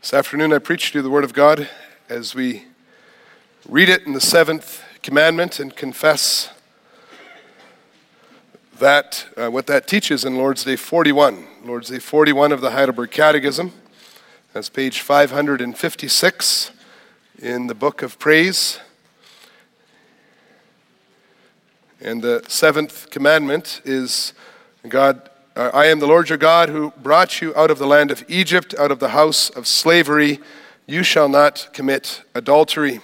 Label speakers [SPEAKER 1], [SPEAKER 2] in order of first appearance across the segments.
[SPEAKER 1] This afternoon, I preach to you the Word of God as we read it in the seventh commandment and confess that uh, what that teaches in Lord's Day 41. Lord's Day 41 of the Heidelberg Catechism. That's page 556 in the Book of Praise. And the seventh commandment is God I am the Lord your God who brought you out of the land of Egypt, out of the house of slavery. You shall not commit adultery.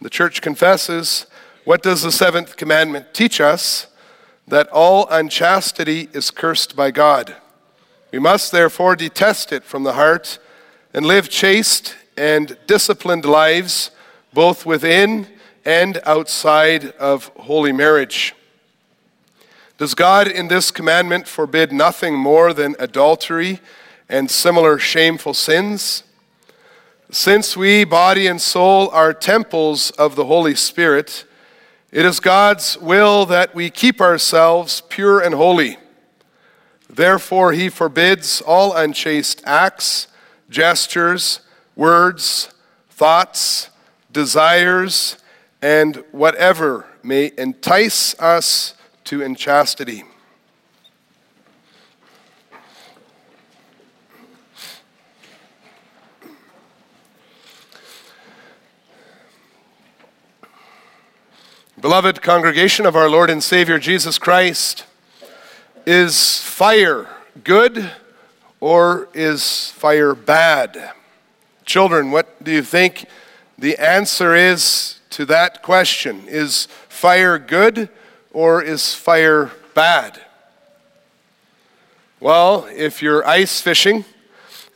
[SPEAKER 1] The church confesses what does the seventh commandment teach us? That all unchastity is cursed by God. We must therefore detest it from the heart and live chaste and disciplined lives, both within and outside of holy marriage. Does God in this commandment forbid nothing more than adultery and similar shameful sins? Since we, body and soul, are temples of the Holy Spirit, it is God's will that we keep ourselves pure and holy. Therefore, He forbids all unchaste acts, gestures, words, thoughts, desires, and whatever may entice us to inchastity. Beloved congregation of our Lord and Savior Jesus Christ, is fire good or is fire bad? Children, what do you think the answer is to that question? Is fire good or is fire bad? Well, if you're ice fishing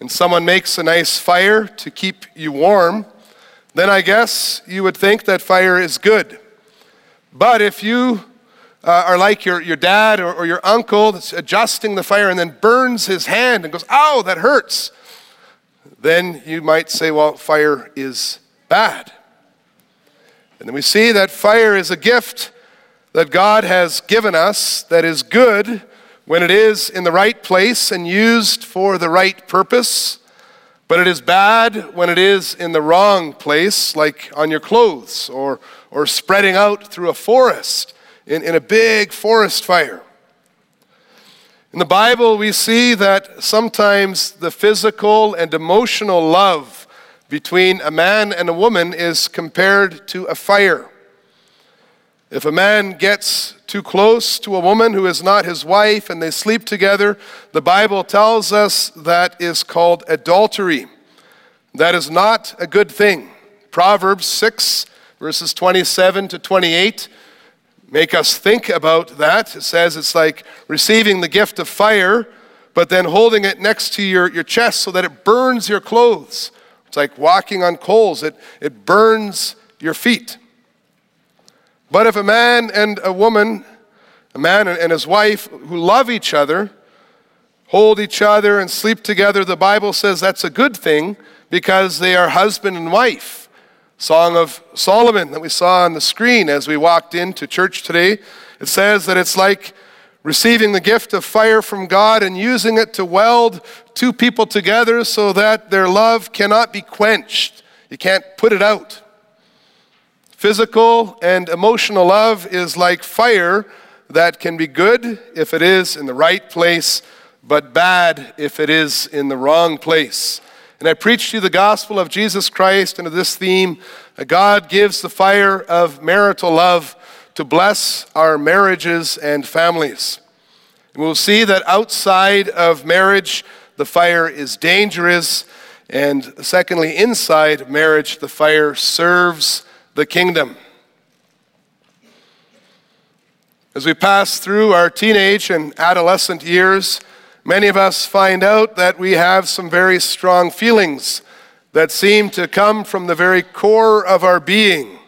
[SPEAKER 1] and someone makes a nice fire to keep you warm, then I guess you would think that fire is good. But if you uh, are like your, your dad or, or your uncle that's adjusting the fire and then burns his hand and goes, ow, that hurts, then you might say, well, fire is bad. And then we see that fire is a gift that God has given us that is good when it is in the right place and used for the right purpose, but it is bad when it is in the wrong place, like on your clothes or, or spreading out through a forest in, in a big forest fire. In the Bible, we see that sometimes the physical and emotional love between a man and a woman is compared to a fire. If a man gets too close to a woman who is not his wife and they sleep together, the Bible tells us that is called adultery. That is not a good thing. Proverbs 6, verses 27 to 28 make us think about that. It says it's like receiving the gift of fire, but then holding it next to your, your chest so that it burns your clothes. It's like walking on coals, it, it burns your feet. But if a man and a woman, a man and his wife who love each other, hold each other and sleep together, the Bible says that's a good thing because they are husband and wife. Song of Solomon that we saw on the screen as we walked into church today. It says that it's like receiving the gift of fire from God and using it to weld two people together so that their love cannot be quenched. You can't put it out. Physical and emotional love is like fire that can be good if it is in the right place, but bad if it is in the wrong place. And I preach to you the gospel of Jesus Christ of this theme God gives the fire of marital love to bless our marriages and families. And we'll see that outside of marriage, the fire is dangerous. And secondly, inside marriage, the fire serves the kingdom. As we pass through our teenage and adolescent years, many of us find out that we have some very strong feelings that seem to come from the very core of our being.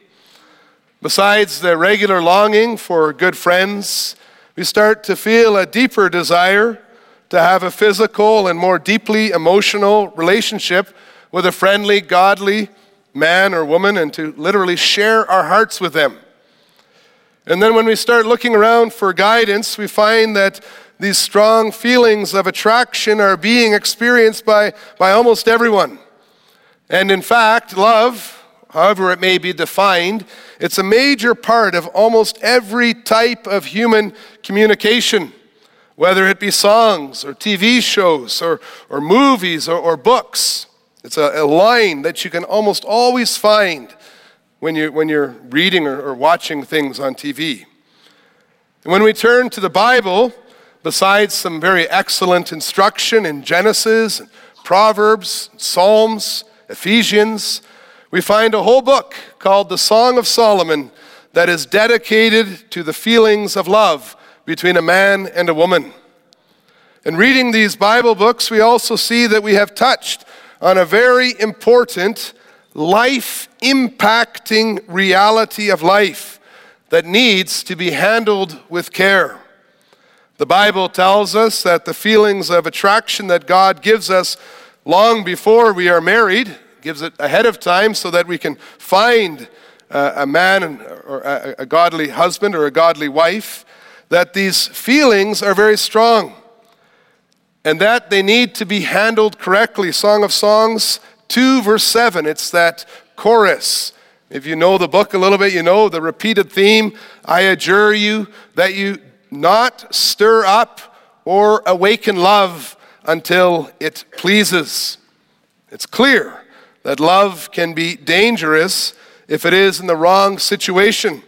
[SPEAKER 1] Besides the regular longing for good friends, we start to feel a deeper desire to have a physical and more deeply emotional relationship with a friendly, godly, man or woman and to literally share our hearts with them. And then when we start looking around for guidance, we find that these strong feelings of attraction are being experienced by, by almost everyone. And in fact, love, however it may be defined, it's a major part of almost every type of human communication, whether it be songs or TV shows or, or movies or, or books. It's a, a, line that you can almost always find when, you, when you're reading or, or watching things on TV. And when we turn to the Bible, besides some very excellent instruction in Genesis, Proverbs, Psalms, Ephesians, we find a whole book called the Song of Solomon that is dedicated to the feelings of love between a man and a woman. In reading these Bible books, we also see that we have touched on a very important life impacting reality of life that needs to be handled with care. The Bible tells us that the feelings of attraction that God gives us long before we are married, gives it ahead of time so that we can find uh, a man or a, a godly husband or a godly wife, that these feelings are very strong and that they need to be handled correctly. Song of Songs 2, verse 7, it's that chorus. If you know the book a little bit, you know the repeated theme I adjure you that you not stir up or awaken love until it pleases. It's clear that love can be dangerous if it is in the wrong situation.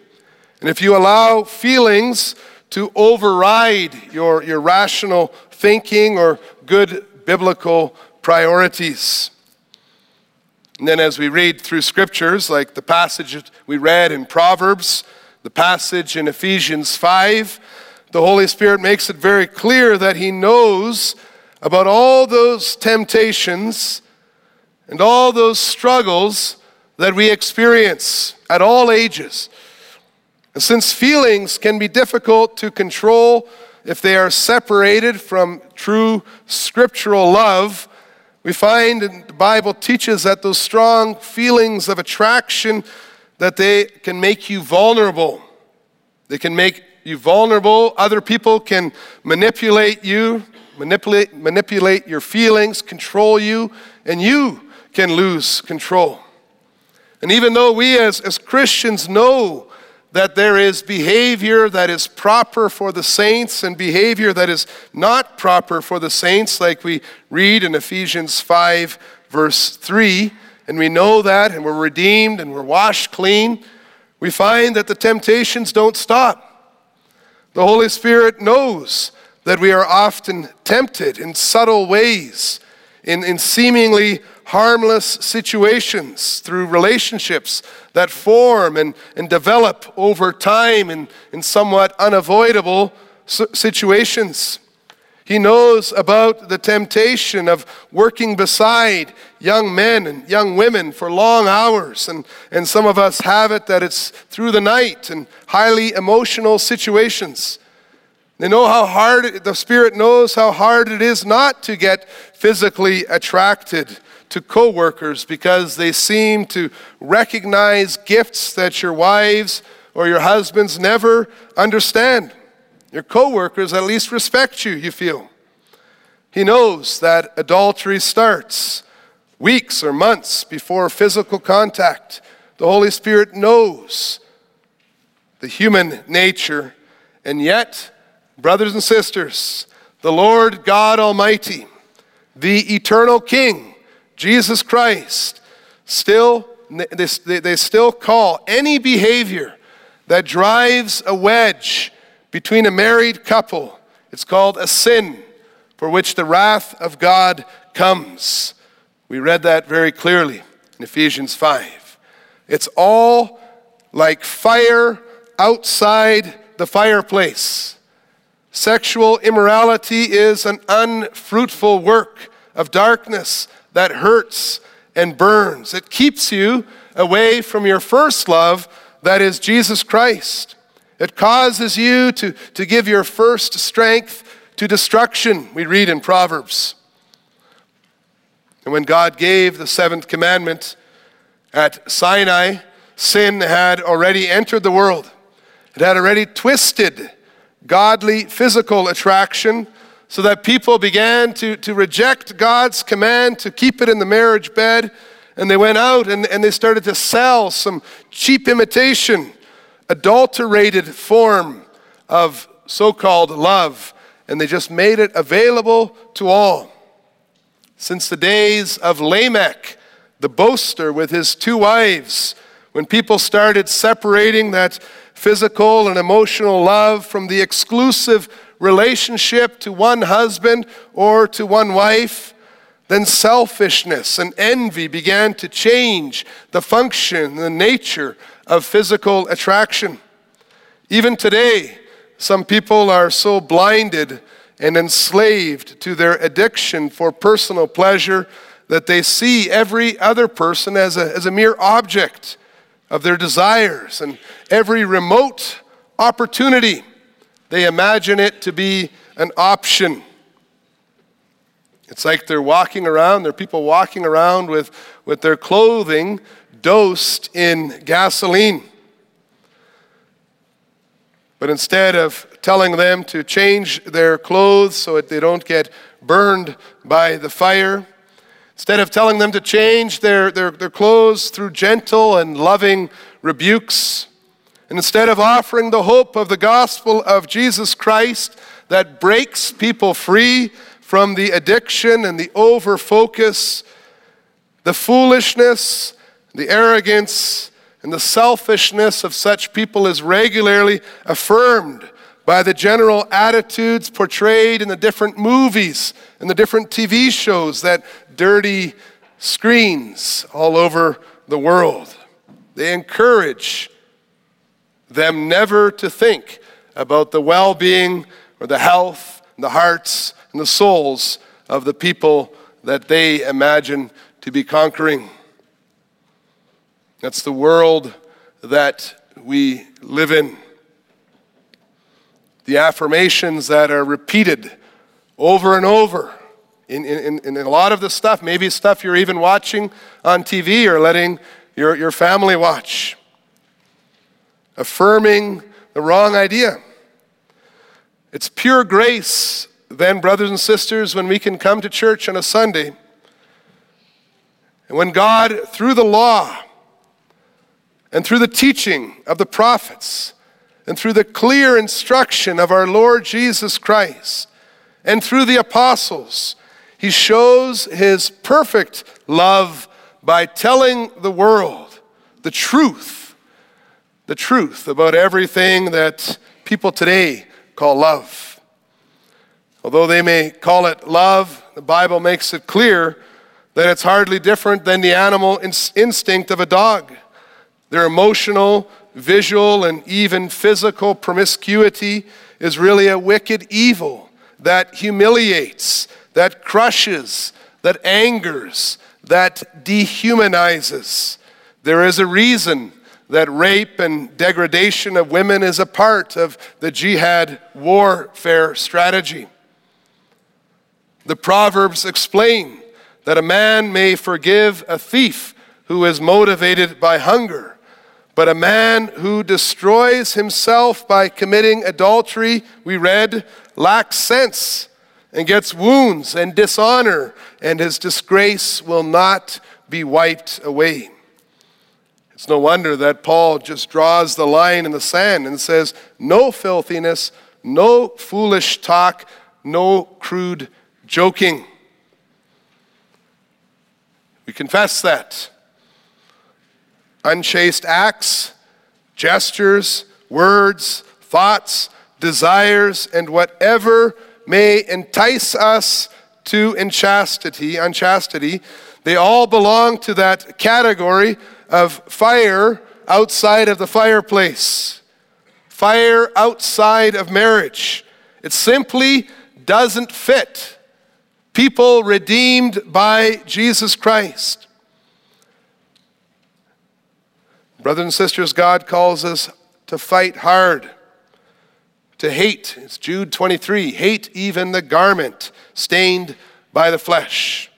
[SPEAKER 1] And if you allow feelings to override your, your rational thinking or good biblical priorities. And then, as we read through scriptures, like the passage we read in Proverbs, the passage in Ephesians 5, the Holy Spirit makes it very clear that He knows about all those temptations and all those struggles that we experience at all ages. And since feelings can be difficult to control if they are separated from true scriptural love, we find and the Bible teaches that those strong feelings of attraction that they can make you vulnerable. They can make you vulnerable. Other people can manipulate you, manipulate, manipulate your feelings, control you, and you can lose control. And even though we as, as Christians know that there is behavior that is proper for the saints and behavior that is not proper for the saints, like we read in Ephesians 5, verse 3, and we know that, and we're redeemed and we're washed clean, we find that the temptations don't stop. The Holy Spirit knows that we are often tempted in subtle ways, in, in seemingly harmless situations, through relationships that form and, and develop over time in, in somewhat unavoidable situations. He knows about the temptation of working beside young men and young women for long hours. And, and some of us have it that it's through the night and highly emotional situations. They know how hard, the Spirit knows how hard it is not to get physically attracted to coworkers because they seem to recognize gifts that your wives or your husbands never understand. Your coworkers at least respect you, you feel. He knows that adultery starts weeks or months before physical contact. The Holy Spirit knows the human nature, and yet, brothers and sisters, the Lord God Almighty, the eternal King, Jesus Christ, still they, they still call any behavior that drives a wedge between a married couple, it's called a sin for which the wrath of God comes. We read that very clearly in Ephesians 5. It's all like fire outside the fireplace. Sexual immorality is an unfruitful work of darkness that hurts and burns. It keeps you away from your first love, that is Jesus Christ. It causes you to, to give your first strength to destruction, we read in Proverbs. And when God gave the seventh commandment at Sinai, sin had already entered the world. It had already twisted godly physical attraction so that people began to, to reject God's command to keep it in the marriage bed. And they went out and, and they started to sell some cheap imitation, adulterated form of so called love. And they just made it available to all. Since the days of Lamech, the boaster with his two wives, when people started separating that physical and emotional love from the exclusive relationship to one husband or to one wife, then selfishness and envy began to change the function, the nature of physical attraction. Even today, some people are so blinded and enslaved to their addiction for personal pleasure that they see every other person as a, as a mere object of their desires and every remote opportunity they imagine it to be an option. It's like they're walking around, there are people walking around with, with their clothing dosed in gasoline. But instead of telling them to change their clothes so that they don't get burned by the fire, instead of telling them to change their, their, their clothes through gentle and loving rebukes, instead of offering the hope of the gospel of Jesus Christ that breaks people free from the addiction and the over focus, the foolishness, the arrogance, and the selfishness of such people is regularly affirmed by the general attitudes portrayed in the different movies and the different TV shows that dirty screens all over the world. They encourage them never to think about the well being or the health, and the hearts, and the souls of the people that they imagine to be conquering. That's the world that we live in. The affirmations that are repeated over and over in, in, in, a lot of the stuff, maybe stuff you're even watching on TV or letting your, your family watch affirming the wrong idea. It's pure grace, then, brothers and sisters, when we can come to church on a Sunday and when God, through the law and through the teaching of the prophets and through the clear instruction of our Lord Jesus Christ and through the apostles, he shows his perfect love by telling the world the truth the truth about everything that people today call love. Although they may call it love, the Bible makes it clear that it's hardly different than the animal instinct of a dog. Their emotional, visual, and even physical promiscuity is really a wicked evil that humiliates, that crushes, that angers, that dehumanizes. There is a reason that rape and degradation of women is a part of the jihad warfare strategy. The Proverbs explain that a man may forgive a thief who is motivated by hunger, but a man who destroys himself by committing adultery, we read, lacks sense and gets wounds and dishonor, and his disgrace will not be wiped away. It's no wonder that Paul just draws the line in the sand and says, no filthiness, no foolish talk, no crude joking. We confess that. Unchaste acts, gestures, words, thoughts, desires, and whatever may entice us to inchastity, unchastity, they all belong to that category of fire outside of the fireplace, fire outside of marriage. It simply doesn't fit. People redeemed by Jesus Christ. Brothers and sisters, God calls us to fight hard, to hate. It's Jude 23 hate even the garment stained by the flesh.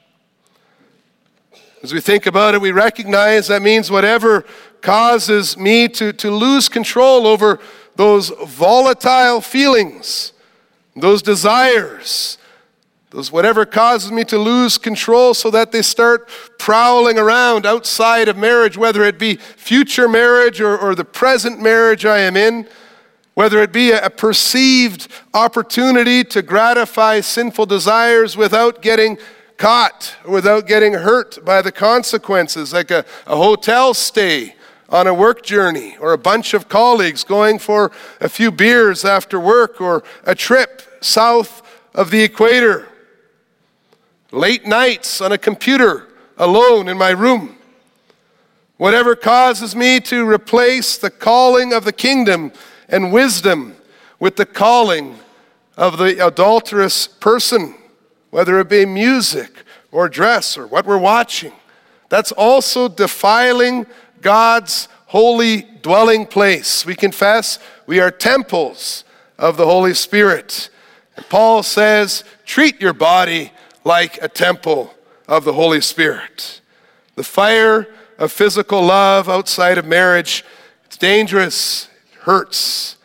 [SPEAKER 1] As we think about it, we recognize that means whatever causes me to, to lose control over those volatile feelings, those desires, those whatever causes me to lose control so that they start prowling around outside of marriage, whether it be future marriage or, or the present marriage I am in, whether it be a, a perceived opportunity to gratify sinful desires without getting caught, without getting hurt by the consequences, like a, a hotel stay on a work journey, or a bunch of colleagues going for a few beers after work, or a trip south of the equator. Late nights on a computer alone in my room. Whatever causes me to replace the calling of the kingdom and wisdom with the calling of the adulterous person, whether it be music or dress or what we're watching. That's also defiling God's holy dwelling place. We confess we are temples of the Holy Spirit. And Paul says, treat your body like a temple of the Holy Spirit. The fire of physical love outside of marriage, it's dangerous, it hurts.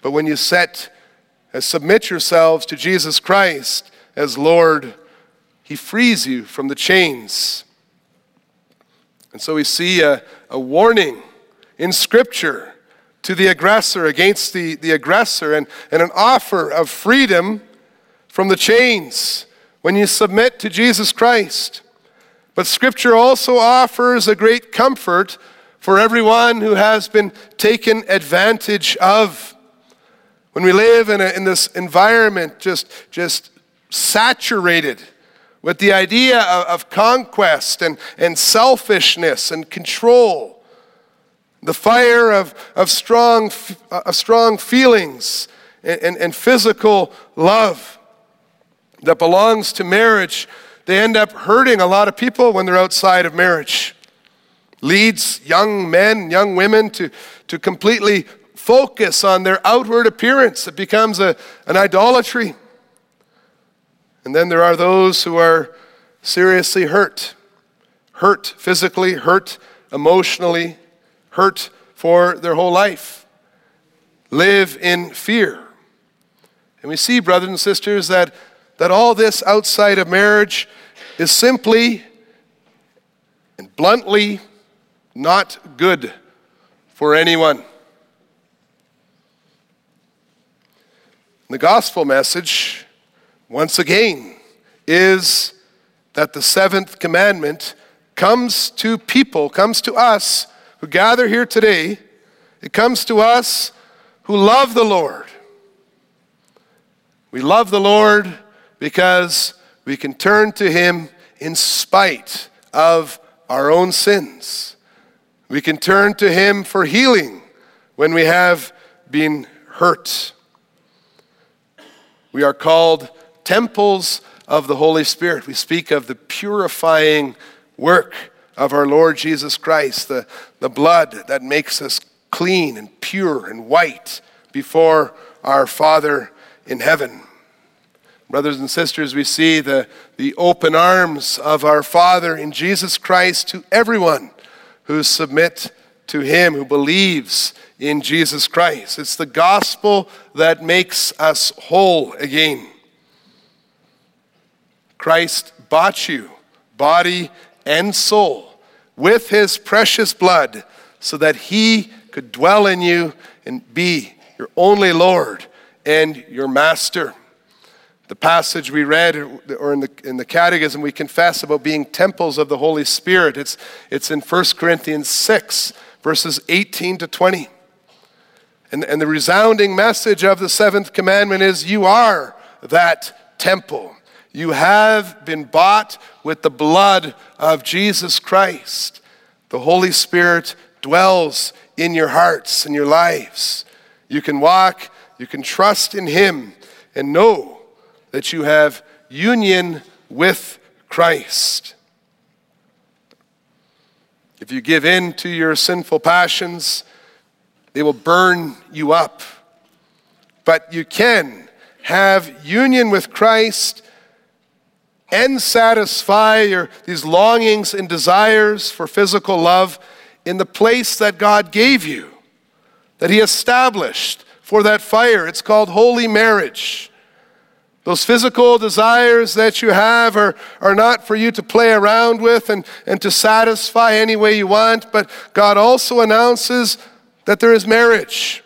[SPEAKER 1] But when you set and uh, submit yourselves to Jesus Christ as Lord, He frees you from the chains. And so we see a, a warning in Scripture to the aggressor against the, the aggressor and, and an offer of freedom from the chains when you submit to Jesus Christ. But Scripture also offers a great comfort for everyone who has been taken advantage of. When we live in, a, in this environment just, just saturated with the idea of, of conquest and, and selfishness and control, the fire of, of, strong, uh, of strong feelings and, and, and physical love that belongs to marriage, they end up hurting a lot of people when they're outside of marriage. Leads young men, young women to, to completely focus on their outward appearance. It becomes a, an idolatry. And then there are those who are seriously hurt hurt physically, hurt emotionally, hurt for their whole life, live in fear. And we see, brothers and sisters, that that all this outside of marriage is simply and bluntly not good for anyone. The gospel message, once again, is that the seventh commandment comes to people, comes to us who gather here today. It comes to us who love the Lord. We love the Lord because we can turn to Him in spite of our own sins. We can turn to Him for healing when we have been hurt. We are called temples of the Holy Spirit. We speak of the purifying work of our Lord Jesus Christ, the, the blood that makes us clean and pure and white before our Father in heaven. Brothers and sisters, we see the, the open arms of our Father in Jesus Christ to everyone who submit to Him, who believes in Jesus Christ. It's the gospel that makes us whole again. Christ bought you, body and soul, with His precious blood so that He could dwell in you and be your only Lord and your Master. The passage we read, or in the, in the Catechism, we confess about being temples of the Holy Spirit. It's, it's in 1 Corinthians 6, verses 18 to 20. And, and the resounding message of the seventh commandment is you are that temple. You have been bought with the blood of Jesus Christ. The Holy Spirit dwells in your hearts and your lives. You can walk, you can trust in Him, and know that you have union with Christ. If you give in to your sinful passions, they will burn you up. But you can have union with Christ and satisfy your, these longings and desires for physical love in the place that God gave you, that He established for that fire. It's called holy marriage. Those physical desires that you have are, are not for you to play around with and, and to satisfy any way you want, but God also announces that there is marriage,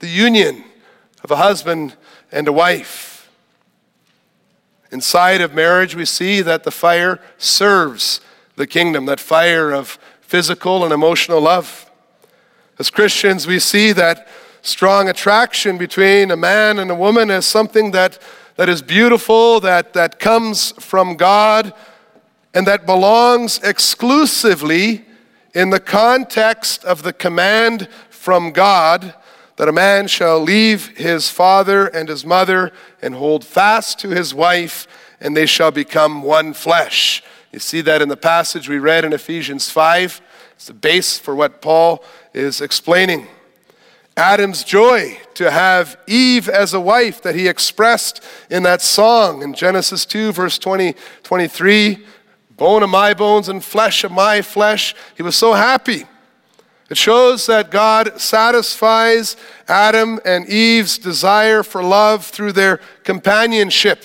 [SPEAKER 1] the union of a husband and a wife. Inside of marriage, we see that the fire serves the kingdom, that fire of physical and emotional love. As Christians, we see that strong attraction between a man and a woman as something that that is beautiful, that, that comes from God, and that belongs exclusively in the context of the command from God that a man shall leave his father and his mother and hold fast to his wife, and they shall become one flesh. You see that in the passage we read in Ephesians 5. It's the base for what Paul is explaining. Adam's joy to have Eve as a wife that he expressed in that song in Genesis 2, verse 20, 23 bone of my bones and flesh of my flesh. He was so happy. It shows that God satisfies Adam and Eve's desire for love through their companionship.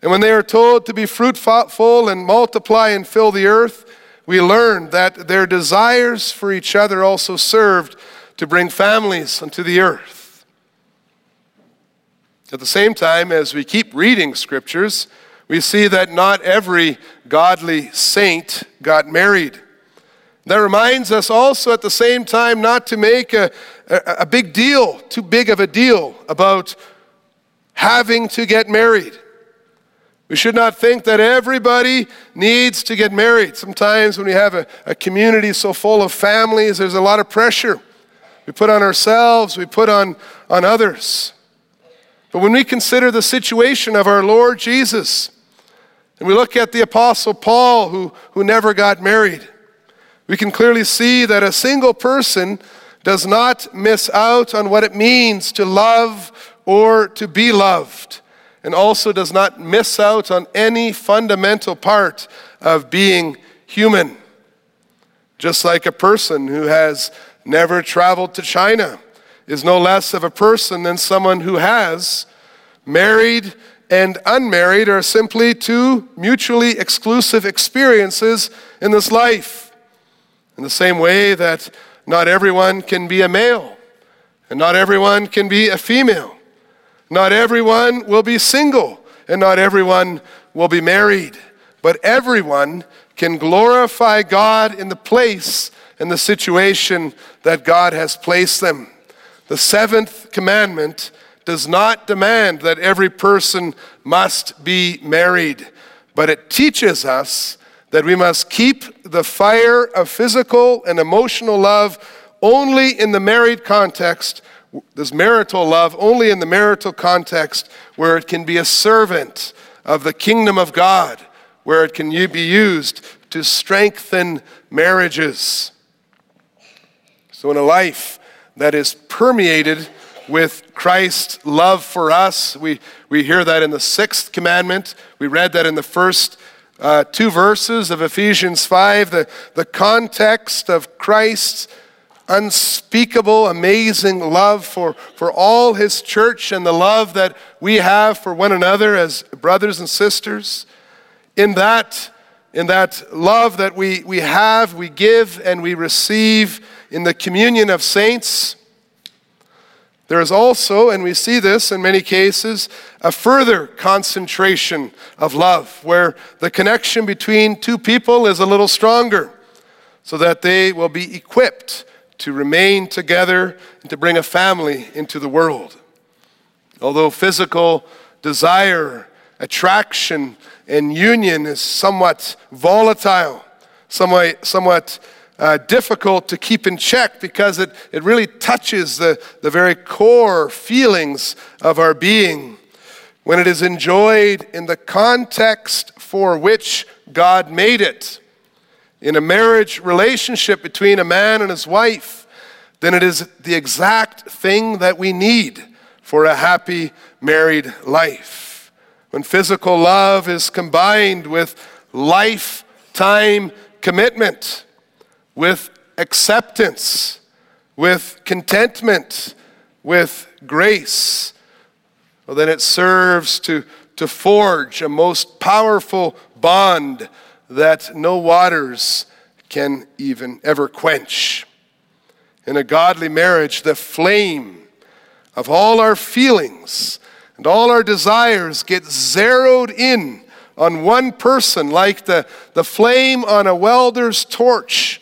[SPEAKER 1] And when they are told to be fruitful and multiply and fill the earth, we learn that their desires for each other also served to bring families unto the earth. At the same time, as we keep reading scriptures, we see that not every godly saint got married. That reminds us also at the same time not to make a, a, a, big deal, too big of a deal, about having to get married. We should not think that everybody needs to get married. Sometimes when we have a, a community so full of families, there's a lot of pressure. We put on ourselves, we put on, on others. But when we consider the situation of our Lord Jesus, and we look at the Apostle Paul, who, who never got married, we can clearly see that a single person does not miss out on what it means to love or to be loved, and also does not miss out on any fundamental part of being human. Just like a person who has never traveled to China is no less of a person than someone who has. Married and unmarried are simply two mutually exclusive experiences in this life. In the same way that not everyone can be a male, and not everyone can be a female. Not everyone will be single, and not everyone will be married. But everyone can glorify God in the place and the situation that God has placed them. The seventh commandment does not demand that every person must be married, but it teaches us that we must keep the fire of physical and emotional love only in the married context, this marital love only in the marital context where it can be a servant of the kingdom of God, where it can be used to strengthen marriages. So, in a life that is permeated with Christ's love for us, we, we hear that in the sixth commandment. We read that in the first uh, two verses of Ephesians 5. The, the context of Christ's unspeakable, amazing love for, for all his church and the love that we have for one another as brothers and sisters. In that, in that love that we, we have, we give, and we receive in the communion of saints, there is also, and we see this in many cases, a further concentration of love where the connection between two people is a little stronger so that they will be equipped to remain together and to bring a family into the world. Although physical desire, attraction, and union is somewhat volatile, somewhat, somewhat uh, difficult to keep in check because it, it really touches the, the very core feelings of our being. When it is enjoyed in the context for which God made it, in a marriage relationship between a man and his wife, then it is the exact thing that we need for a happy married life. When physical love is combined with lifetime commitment, with acceptance, with contentment, with grace, well, then it serves to, to forge a most powerful bond that no waters can even ever quench. In a godly marriage, the flame of all our feelings and all our desires get zeroed in on one person, like the, the flame on a welder's torch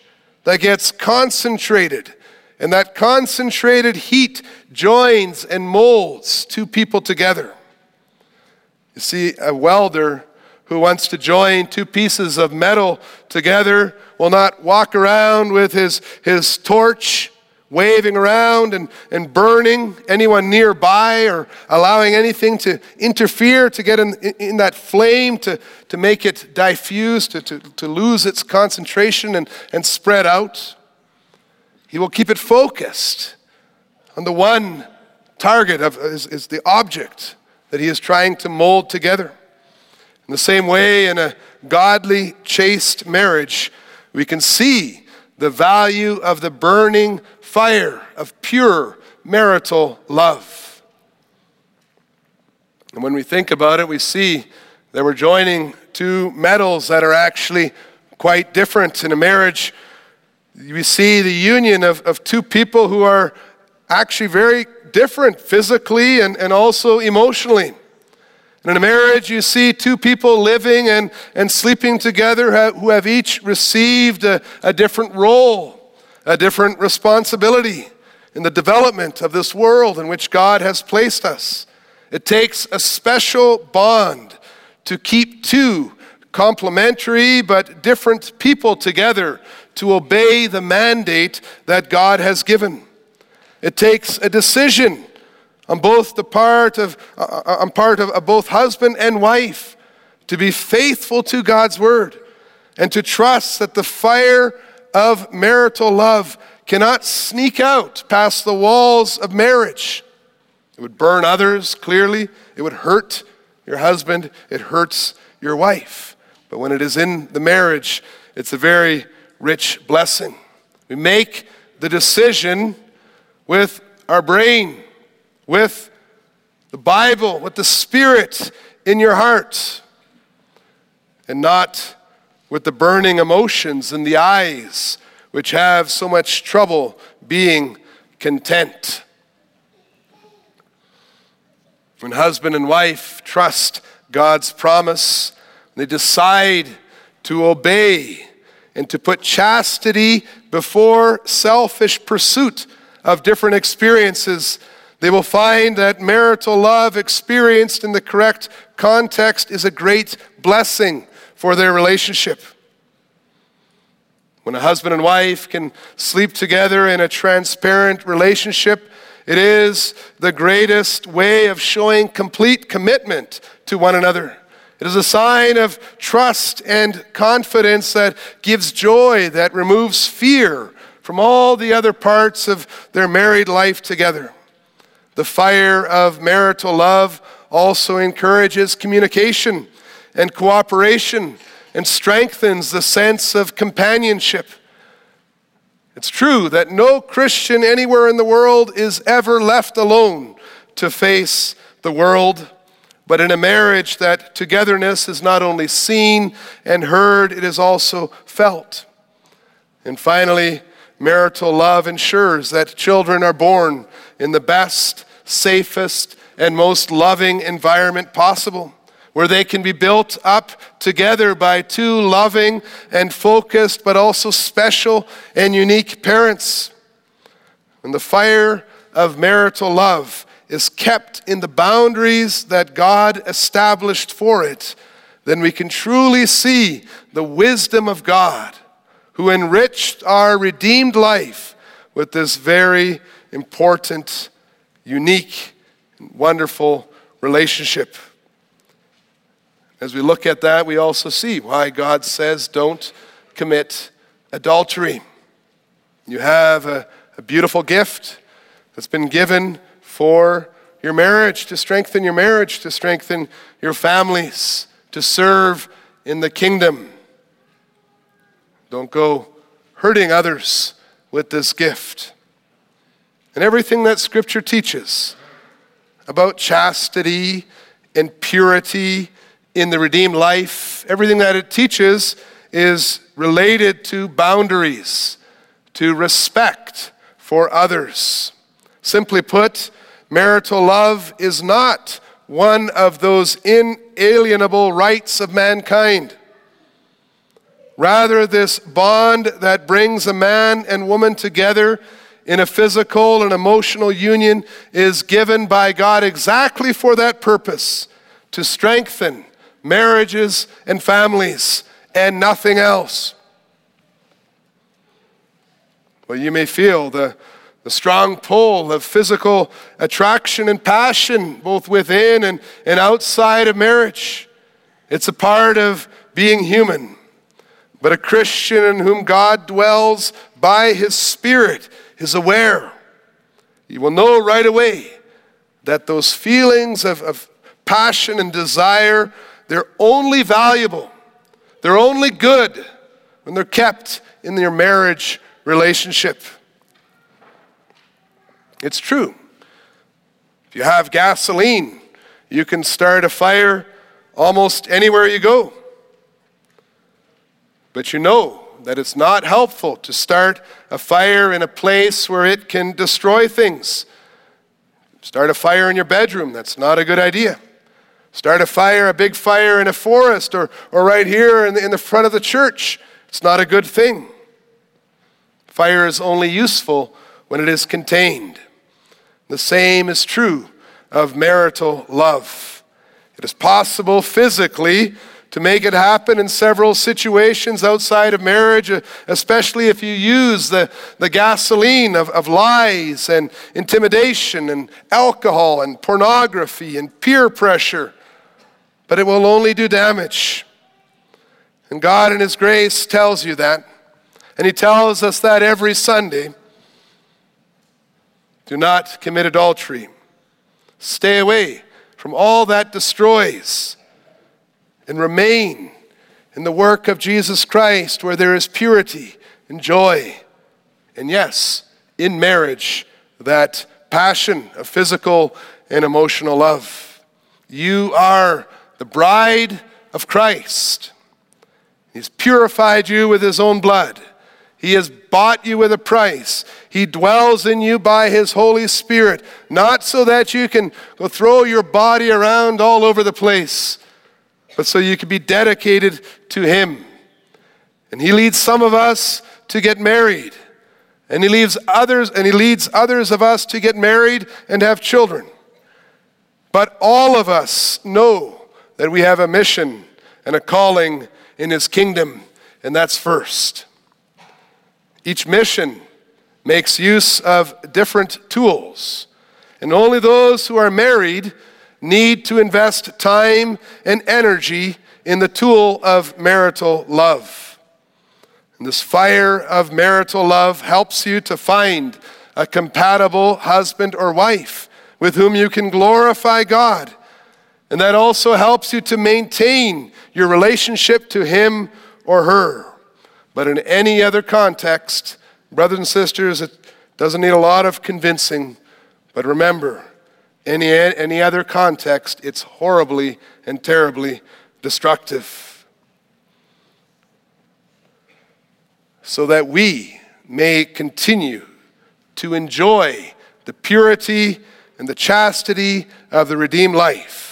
[SPEAKER 1] that gets concentrated. And that concentrated heat joins and molds two people together. You see, a welder who wants to join two pieces of metal together will not walk around with his, his torch waving around and, and burning anyone nearby or allowing anything to interfere to get in, in that flame to, to make it diffuse, to, to, to lose its concentration and, and spread out. He will keep it focused on the one target of is, is the object that he is trying to mold together. In the same way, in a godly, chaste marriage, we can see the value of the burning fire of pure marital love. And when we think about it, we see that we're joining two metals that are actually quite different. In a marriage, we see the union of, of two people who are actually very different physically and, and also emotionally. And in a marriage, you see two people living and, and sleeping together who have each received a, a different role a different responsibility in the development of this world in which God has placed us. It takes a special bond to keep two complementary but different people together to obey the mandate that God has given. It takes a decision on both the part of uh, uh on part of, of both husband and wife to be faithful to God's word and to trust that the fire of marital love cannot sneak out past the walls of marriage. It would burn others, clearly. It would hurt your husband. It hurts your wife. But when it is in the marriage, it's a very rich blessing. We make the decision with our brain, with the Bible, with the Spirit in your heart, and not with the burning emotions in the eyes, which have so much trouble being content. When husband and wife trust God's promise, they decide to obey and to put chastity before selfish pursuit of different experiences, they will find that marital love experienced in the correct context is a great blessing for their relationship. When a husband and wife can sleep together in a transparent relationship, it is the greatest way of showing complete commitment to one another. It is a sign of trust and confidence that gives joy, that removes fear from all the other parts of their married life together. The fire of marital love also encourages communication and cooperation and strengthens the sense of companionship. It's true that no Christian anywhere in the world is ever left alone to face the world, but in a marriage, that togetherness is not only seen and heard, it is also felt. And finally, marital love ensures that children are born in the best, safest, and most loving environment possible where they can be built up together by two loving and focused, but also special and unique parents. And the fire of marital love is kept in the boundaries that God established for it, then we can truly see the wisdom of God who enriched our redeemed life with this very important, unique, wonderful relationship. As we look at that, we also see why God says don't commit adultery. You have a, a beautiful gift that's been given for your marriage, to strengthen your marriage, to strengthen your families, to serve in the kingdom. Don't go hurting others with this gift. and everything that Scripture teaches about chastity and purity in the redeemed life, everything that it teaches is related to boundaries, to respect for others. Simply put, marital love is not one of those inalienable rights of mankind. Rather, this bond that brings a man and woman together in a physical and emotional union is given by God exactly for that purpose to strengthen marriages and families and nothing else. Well, you may feel the, the strong pull of physical attraction and passion, both within and, and outside of marriage. It's a part of being human. But a Christian in whom God dwells by his Spirit is aware. You will know right away that those feelings of, of passion and desire, they're only valuable, they're only good when they're kept in your marriage relationship. It's true. If you have gasoline, you can start a fire almost anywhere you go. But you know that it's not helpful to start a fire in a place where it can destroy things. Start a fire in your bedroom, that's not a good idea. Start a fire, a big fire in a forest or, or right here in the, in the front of the church. It's not a good thing. Fire is only useful when it is contained. The same is true of marital love. It is possible physically to make it happen in several situations outside of marriage, especially if you use the, the gasoline of, of lies and intimidation and alcohol and pornography and peer pressure. But it will only do damage. And God, in His grace, tells you that. And He tells us that every Sunday. Do not commit adultery. Stay away from all that destroys and remain in the work of Jesus Christ where there is purity and joy. And yes, in marriage, that passion of physical and emotional love. You are the bride of Christ. He's purified you with his own blood. He has bought you with a price. He dwells in you by His Holy Spirit, not so that you can go throw your body around all over the place, but so you can be dedicated to Him. And He leads some of us to get married. And he leaves others and he leads others of us to get married and have children. But all of us know that we have a mission and a calling in his kingdom, and that's first. Each mission makes use of different tools, and only those who are married need to invest time and energy in the tool of marital love. And this fire of marital love helps you to find a compatible husband or wife with whom you can glorify God. And that also helps you to maintain your relationship to him or her. But in any other context, brothers and sisters, it doesn't need a lot of convincing. But remember, any, any other context, it's horribly and terribly destructive. So that we may continue to enjoy the purity and the chastity of the redeemed life.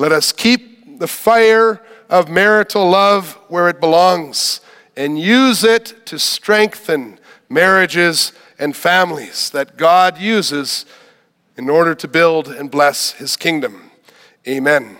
[SPEAKER 1] Let us keep the fire of marital love where it belongs and use it to strengthen marriages and families that God uses in order to build and bless his kingdom. Amen.